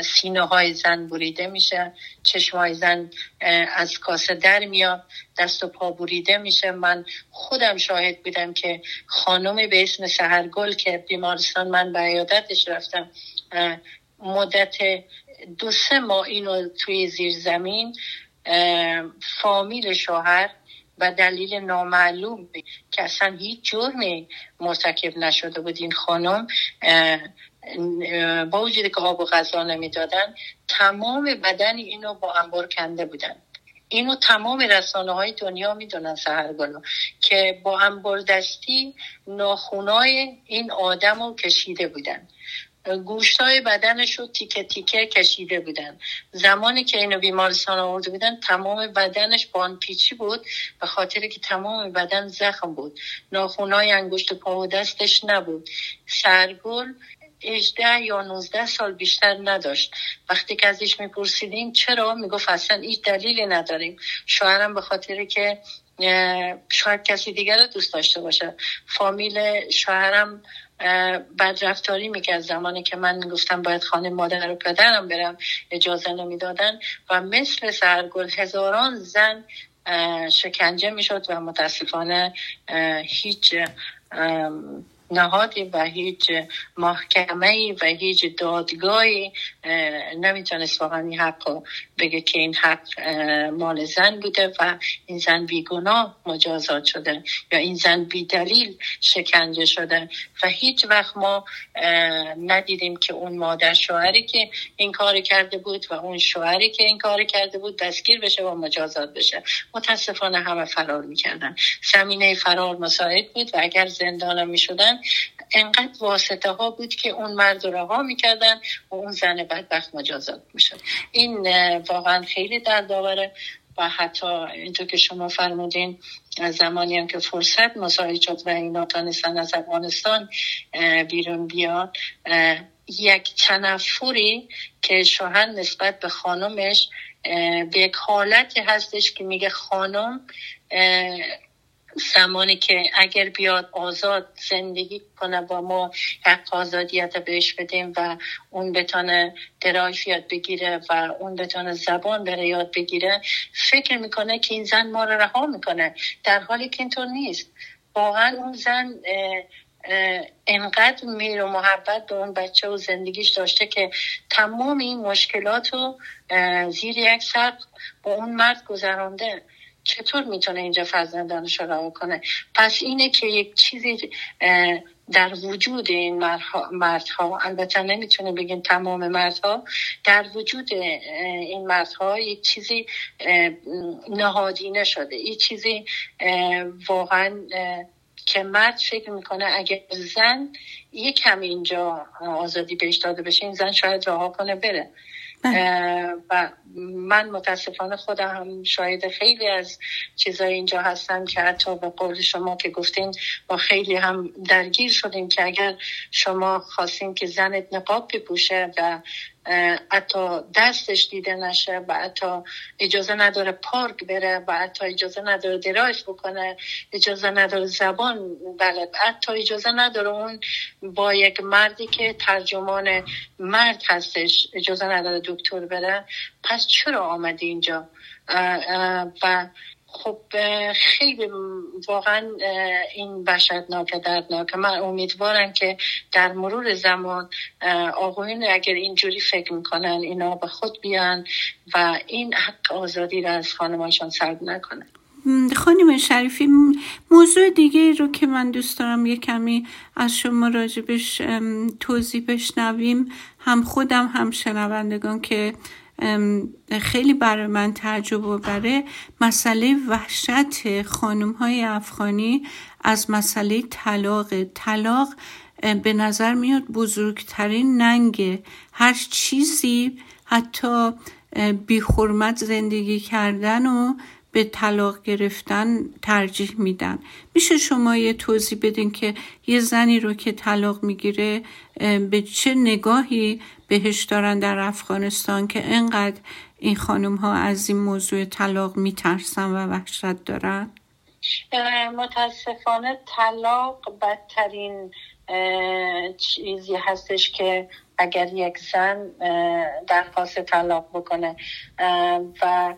[SPEAKER 3] سینه های زن بریده میشه. چشم های زن از کاسه در میاد. دست و پا بریده میشه. من خودم شاهد بودم که خانم به اسم سهرگل که بیمارستان من به عیادتش رفتم مدت دو سه ماه اینو توی زیر زمین فامیل شوهر و دلیل نامعلوم که اصلا هیچ جرمی مرتکب نشده بود این خانم با وجود که آب و غذا نمی‌دادن تمام بدن اینو با انبار کنده بودن. اینو تمام رسانه های دنیا می‌دونن سهرگلو که با انبار دستی ناخونای این آدم رو کشیده بودن. گوشتای بدنش رو تیکه تیکه کشیده بودن. زمانی که اینو بیمارستان آورده بودن تمام بدنش پیچی بود به خاطر که تمام بدن زخم بود. ناخونای انگشت پا و دستش نبود. سرگل 18 یا 19 سال بیشتر نداشت. وقتی که ازش میپرسیدیم چرا می‌گفت اصلا هیچ دلیلی نداریم. شوهرم به خاطر که شاید کسی دیگر رو دوست داشته باشه. فامیل شوهرم بدرفتاری می‌کرد. زمانی که من گفتم باید خانه مادر و پدرم برم اجازه نمی‌دادن و مثل سرگل هزاران زن شکنجه می‌شد و متاسفانه هیچ نهادی و هیچ محکمه و هیچ دادگاهی نمی‌تونست واقعا این حق بگه که این حق مال زن بوده و این زن بیگناه مجازات شده یا این زن بی دلیل شکنجه شده و هیچ وقت ما ندیدیم که اون مادر شوهری که این کار کرده بود و اون شوهری که این کار کرده بود دستگیر بشه و مجازات بشه. متاسفانه همه فرار می‌کردن. زمینه فرار مساعد بود و اگر زندان می‌شدن انقدر واسطه ها بود که اون مرد رو رها می‌کردن و اون زن بدبخت مجازات می‌شد. این واقعا خیلی دردآوره و حتی اینطور که شما فرمودین زمانی هم که فرصت مساعد شد و اینا تانستن از افغانستان بیرون بیان یک تنفری که شوهر نسبت به خانمش به یک حالتی هستش که میگه خانم زمانی که اگر بیاد آزاد زندگی کنه با ما حق آزادیت بهش بدیم و اون بتانه درایف یاد بگیره و اون بتانه زبان بره یاد بگیره فکر می‌کنه که این زن ما رو رها می‌کنه در حالی که اینطور نیست. واقعا اون زن انقدر میر و محبت به اون بچه و زندگیش داشته که تمام این مشکلات رو زیر یک سر با اون مرد گذرانده. چطور می‌تونه اینجا فرزندانش رها کنه پس اینه که یک چیزی در وجود این مردها البته نمی‌تونه بگیم تمام مردها در وجود این مردها یک چیزی نهادینه شده یک چیزی واقعا که مرد فکر می‌کنه اگر زن یک کم اینجا آزادی بهش داده بشه این زن شاید رها کنه بره. و من متاسفانه خودم هم شاید خیلی از چیزای اینجا هستم که حتی به قول شما که گفتین با خیلی هم درگیر شدیم که اگر شما خواستین که زنت نقاب بپوشه و حتی دستش دیده نشه و حتی اجازه نداره پارک بره و حتی اجازه نداره درایف بکنه اجازه نداره زبان بله حتی اجازه نداره اون با یک مردی که ترجمان مرد هستش اجازه نداره دکتر بره. پس چرا آمدی اینجا؟ و خب خیلی واقعا این وحشتناک دردناک. من امیدوارم که در مرور زمان آقایون اگر اینجوری فکر می‌کنن اینا به خود بیان و این حق آزادی را از خانماشان سرد نکنن.
[SPEAKER 2] خانم شریفی موضوع دیگه رو که من دوست دارم یه کمی از شما راجبش توضیح بشنویم. هم خودم هم شنوندگان که خیلی برای من تعجب بره مسئله وحشت خانم های افغانی از مسئله طلاق. طلاق به نظر میاد بزرگترین ننگ هر چیزی حتی بی زندگی کردن و به طلاق گرفتن ترجیح میدن. میشه شما یه توضیح بدین که یه زنی رو که طلاق می‌گیره به چه نگاهی بهش دارن در افغانستان که انقدر این خانم ها از این موضوع طلاق میترسن و وحشت دارن؟
[SPEAKER 3] متاسفانه طلاق بدترین چیزی هستش که اگر یک زن درخواست طلاق بکنه. و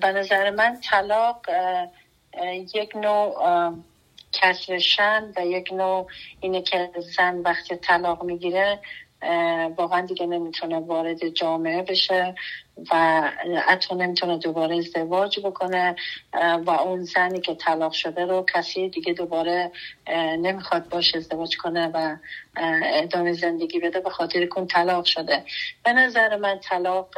[SPEAKER 3] به نظر من طلاق یک نوع کسرشن و یک نوع اینه که زن وقتی طلاق می‌گیره واقعا دیگه نمی‌تونه وارد جامعه بشه و حتی نمی‌تونه دوباره ازدواج بکنه و اون زنی که طلاق شده رو کسی دیگه دوباره نمی‌خواد باش ازدواج کنه و ادامه زندگی بده به خاطر کن طلاق شده. به نظر من طلاق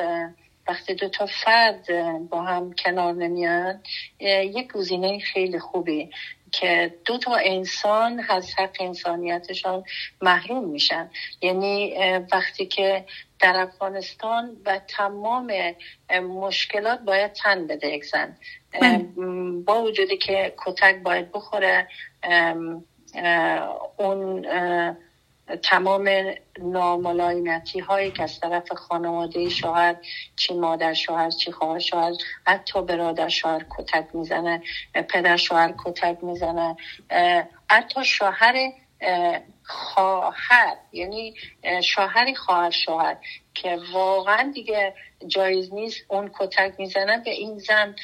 [SPEAKER 3] وقتی دو تا فرد با هم کنار نمیان یک گزینه خیلی خوبی که دو تا انسان از حق انسانیتشان محروم میشن یعنی وقتی که در افغانستان و تمام مشکلات باید تن بده یک زن بله. با وجودی که کتک باید بخوره اون تمام ناملایمتی هایی که از طرف خانواده شوهر چی مادر شوهر چی خواهر شوهر حتی برادر شوهر کتک می‌زنه پدر شوهر کتک می‌زنه حتی شوهر خواهر یعنی شوهری خواهر شوهر که واقعا دیگه جایز نیست اون کتک می‌زنه به این زن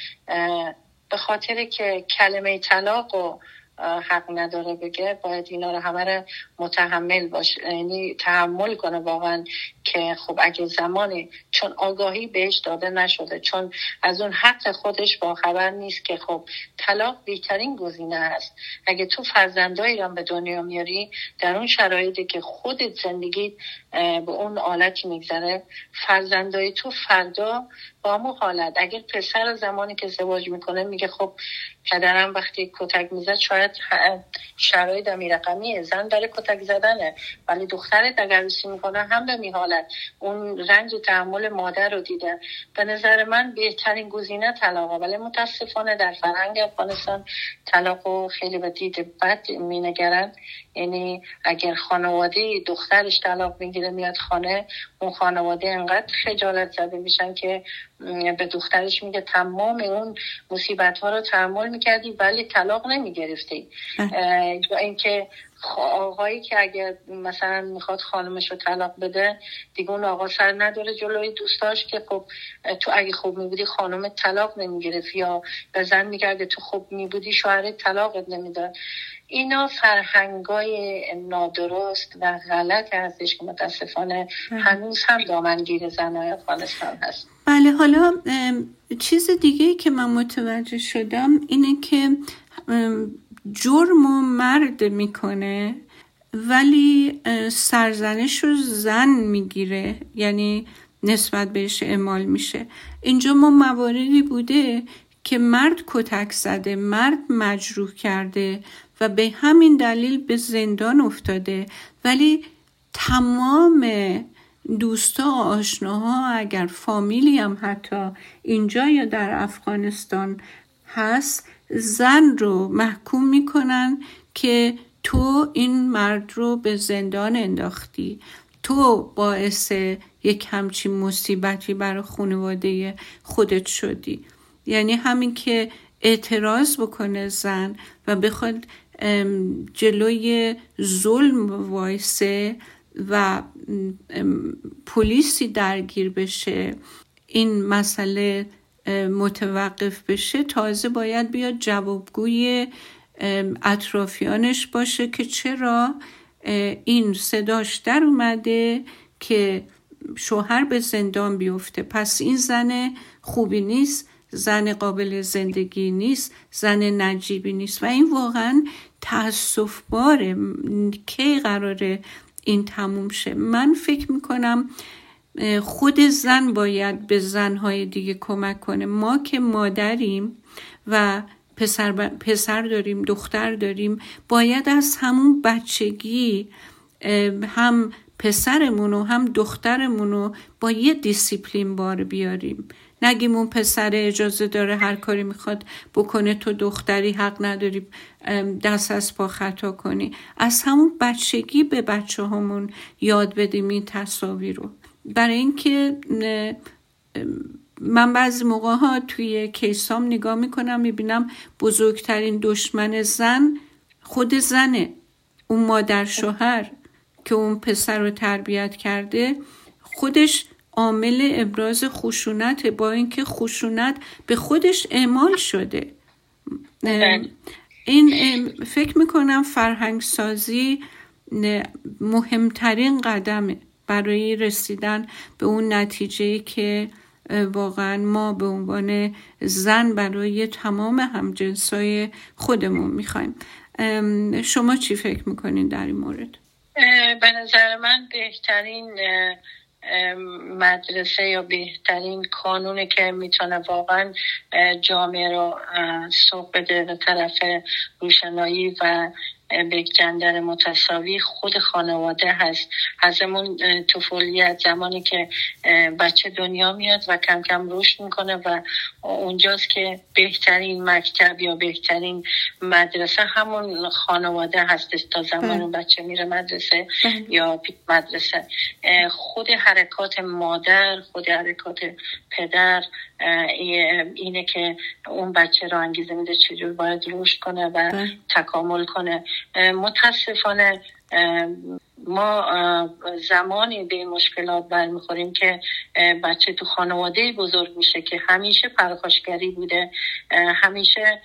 [SPEAKER 3] به خاطر که کلمه طلاق و حق نداره بگه باید اینا رو همه رو متحمل باشه یعنی تحمل کنه واقعا که خب اگه زمانی چون آگاهی بهش داده نشده چون از اون حق خودش با خبر نیست که خب طلاق بهترین گزینه است. اگه تو فرزندایی رو به دنیا میاری در اون شرایطی که خودت زندگی به اون آلتی میگذره فرزندای تو فردا با همون حالت. اگر پسر زمانی که ازدواج می‌کنه میگه خب پدرم وقتی کتک می‌زد شاید شرایط رقمیه زن داره کتک زدنه ولی دخترت اگر می‌کنه هم به حالت. اون رنج و تحمل مادر رو دیده. به نظر من بهترین گزینه طلاقه. ولی متاسفانه در فرهنگ افغانستان طلاق خیلی به دید بد مینگرن. یعنی اگر خانواده دخترش طلاق می‌گیره میاد خانه اون خانواده انقدر خجالت زده میشن که به دخترش میگه تمام اون مصیبت ها رو تحمل می‌کردی ولی طلاق نمی‌گرفتی. بله. یا اینکه آقایی که اگه مثلا می‌خواد خانمش رو طلاق بده دیگه اون آقا سر نداره جلوی دوستاش که خب تو اگه خوب میبودی خانم طلاق نمی‌گرفت یا به زن میگرده تو خوب میبودی شوهر طلاقت نمی‌داد اینا فرهنگای نادرست و غلط هستش که متاسفانه. هنوز هم دامنگیر زنهای افغانستان هست
[SPEAKER 2] بله حالا چیز دیگه که من متوجه شدم اینه که جرم و مرد می‌کنه ولی سرزنش رو زن می‌گیره یعنی نسبت بهش اعمال میشه. اینجا ما مواردی بوده که مرد کتک زده مرد مجروح کرده و به همین دلیل به زندان افتاده. ولی تمام دوستا و آشناها اگر فامیلی هم حتی اینجا یا در افغانستان هست زن رو محکوم می‌کنن که تو این مرد رو به زندان انداختی. تو باعث یک همچین مصیبتی برای خانواده خودت شدی. یعنی همین که اعتراض بکنه زن و بخواد جلوی ظلم وایسه و پلیسی درگیر بشه. این مسئله متوقف بشه تازه باید بیاد جوابگوی اطرافیانش باشه که چرا این صداش در اومده که شوهر به زندان بیفته. پس این زن خوبی نیست زن قابل زندگی نیست زن نجیبی نیست. و این واقعا تاسف باره کی قراره این تموم شه؟ من فکر می‌کنم خود زن باید به زنهای دیگه کمک کنه. ما که مادریم و پسر, پسر داریم دختر داریم باید از همون بچگی هم پسرمون و هم دخترمون رو با یه دیسیپلین بار بیاریم. نگیم اون پسر اجازه داره هر کاری می‌خواد بکنه تو دختری حق نداری دست از پا خطا کنی. از همون بچگی به بچه همون یاد بدیم این تصاویر رو. برای اینکه من بعضی موقع ها توی کیسام نگاه می‌کنم می‌بینم بزرگترین دشمن زن خود زنه. اون مادر شوهر که اون پسر رو تربیت کرده خودش عامل ابراز خشونت با اینکه خشونت به خودش اعمال شده. بله. این فکر می‌کنم فرهنگ سازی مهمترین قدمه. برای رسیدن به اون نتیجه که واقعا ما به عنوان زن برای تمام همجنسای خودمون می‌خوایم شما چی فکر می‌کنین در این مورد؟
[SPEAKER 3] به نظر من بهترین مدرسه یا بهترین کانونه که می‌تونه واقعا جامعه رو سوق بده به طرف روشنایی و به جندر متساوی خود خانواده هست از همون طفولیت زمانی که بچه دنیا میاد و کم کم رشد می‌کنه و اونجاست که بهترین مکتب یا بهترین مدرسه همون خانواده هستش تا زمان بله. بچه میره مدرسه بله. یا مدرسه خود حرکات مادر خود حرکات پدر اینه که اون بچه رو انگیزه میده چجور باید رشد کنه و بله. تکامل کنه متاسفانه ما زمانی به این مشکلات برمیخوریم که بچه تو خانواده بزرگ میشه که همیشه پرخاشگری بوده همیشه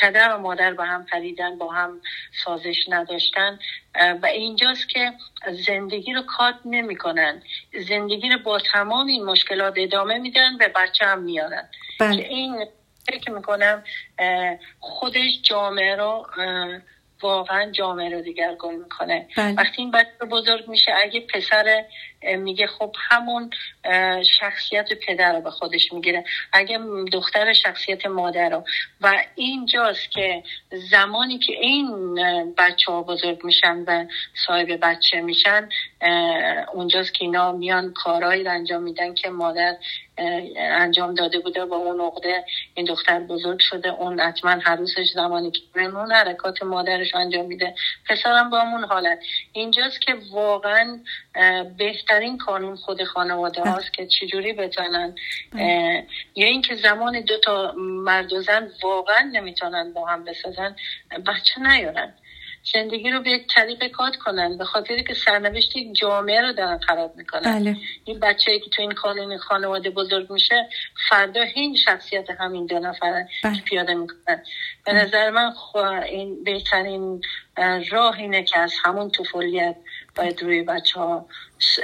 [SPEAKER 3] پدر و مادر با هم پریدن با هم سازش نداشتن و اینجاست که زندگی رو کات نمی‌کنن زندگی رو با تمام این مشکلات ادامه میدن به بچه هم میارن بله. این فکر می‌کنم خودش جامعه رو واقعا جامعه رو دیگرگون می‌کنه بله. وقتی این بچه بزرگ میشه اگه پسر میگه خب همون شخصیت پدر رو به خودش می‌گیره. اگه دختر شخصیت مادر رو. و اینجاست که زمانی که این بچه ها بزرگ میشن و صاحب بچه میشن اونجاست که اینا میان کارهایی رو انجام میدن که مادر انجام داده بوده با اون عقده این دختر بزرگ شده. اون حتما حروسش زمانی که اون حرکات مادرش انجام میده. پسرم با همون حالت. اینجاست که واقعا بهتر بهترین قانون خود خانواده هاست که چجوری بتونن یا اینکه زمان دو تا مرد و زن واقعا نمی‌تونن با هم بسازن بچه نیارن زندگی رو به یک طریق کات کنن به خاطر که سرنوشت یک جامعه رو دارن خراب می‌کنن بله. این بچه که تو این کانون خانواده بزرگ میشه فردا این شخصیت همین دو نفرن بله. پیاده می‌کنن به بله. نظر من این بهترین راه اینه که از همون طفولیت باید روی بچه ها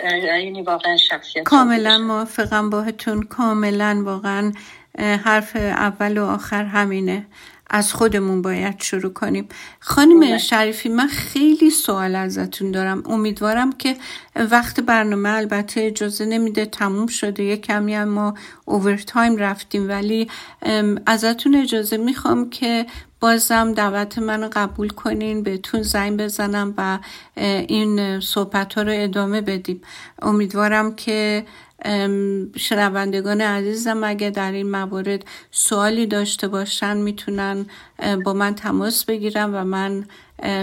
[SPEAKER 3] یعنی واقعا شخصیت
[SPEAKER 2] کاملا موافقم باهتون کاملا واقعا حرف اول و آخر همینه. از خودمون باید شروع کنیم. خانم بله. شریفی من خیلی سوال ازتون دارم. امیدوارم که وقت برنامه البته اجازه نمیده. تموم شده. یه کمی هم ما اوورتایم رفتیم. ولی ازتون اجازه می‌خوام که بازم دعوت منو قبول کنین بهتون زنگ بزنم و این صحبت ها رو ادامه بدیم. امیدوارم که شنوندگان عزیزم اگه در این موارد سوالی داشته باشن می‌تونن با من تماس بگیرم و من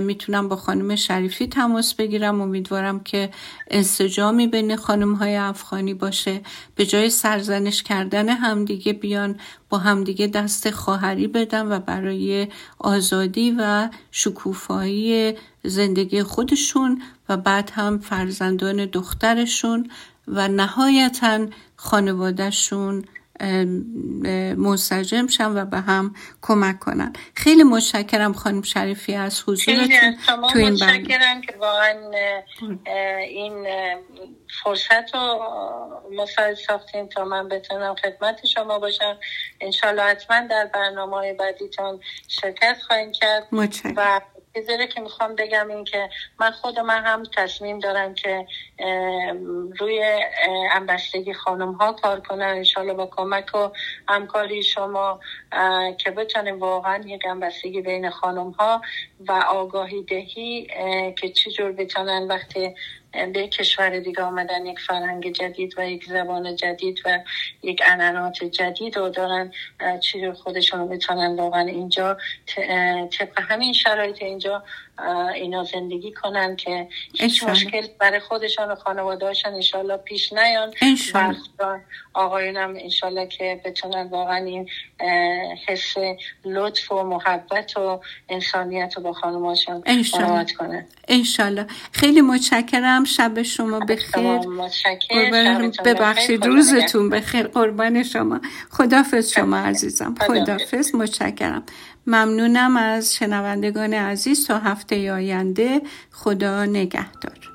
[SPEAKER 2] می‌تونم با خانم شریفی تماس بگیرم. امیدوارم که انسجامی بین خانم های افغانی باشه. به جای سرزنش کردن همدیگه بیان با همدیگه دست خواهری بدن و برای آزادی و شکوفایی زندگی خودشون و بعد هم فرزندان دخترشون و نهایتا خانوادهشون منسجم شن و به هم کمک کنن. خیلی متشکرم خانم شریفی از حضورتون
[SPEAKER 3] تو این متشکرم که واقعا این فرصت رو مساعد ساختیم تا من بتونم خدمت شما باشم. انشالله حتما در برنامه بعدیتون شرکت خواهیم کرد. و چیزی که می‌خوام بگم این که من خود من هم تصمیم دارم که روی انبستگی خانم ها کار کنم. انشالله با کمک و همکاری شما که بتونیم واقعا یک انبستگی بین خانم ها و آگاهی دهی که چجور بتونن وقتی به کشور دیگه آمدن یک فرهنگ جدید و یک زبان جدید و یک انانات جدید رو دارن چی خودشون رو واقعا اینجا طبق همین شرایط اینجا اینا زندگی کنن که هیچ مشکل برای خودشان و خانواده هاشن انشالله پیش نیان. و آقایون هم انشالله که بتونن واقعا این حس لطف و محبت و انسانیت رو با خانماشان مراعات کنن.
[SPEAKER 2] انشالله. خیلی متشکرم. شب شما بخیر. ببخشید روزتون بخیر. قربان شما. خدافز شما عزیزم. خدافز متشکرم. ممنونم از شنوندگان عزیز تا هفته آینده. خدا نگهدار.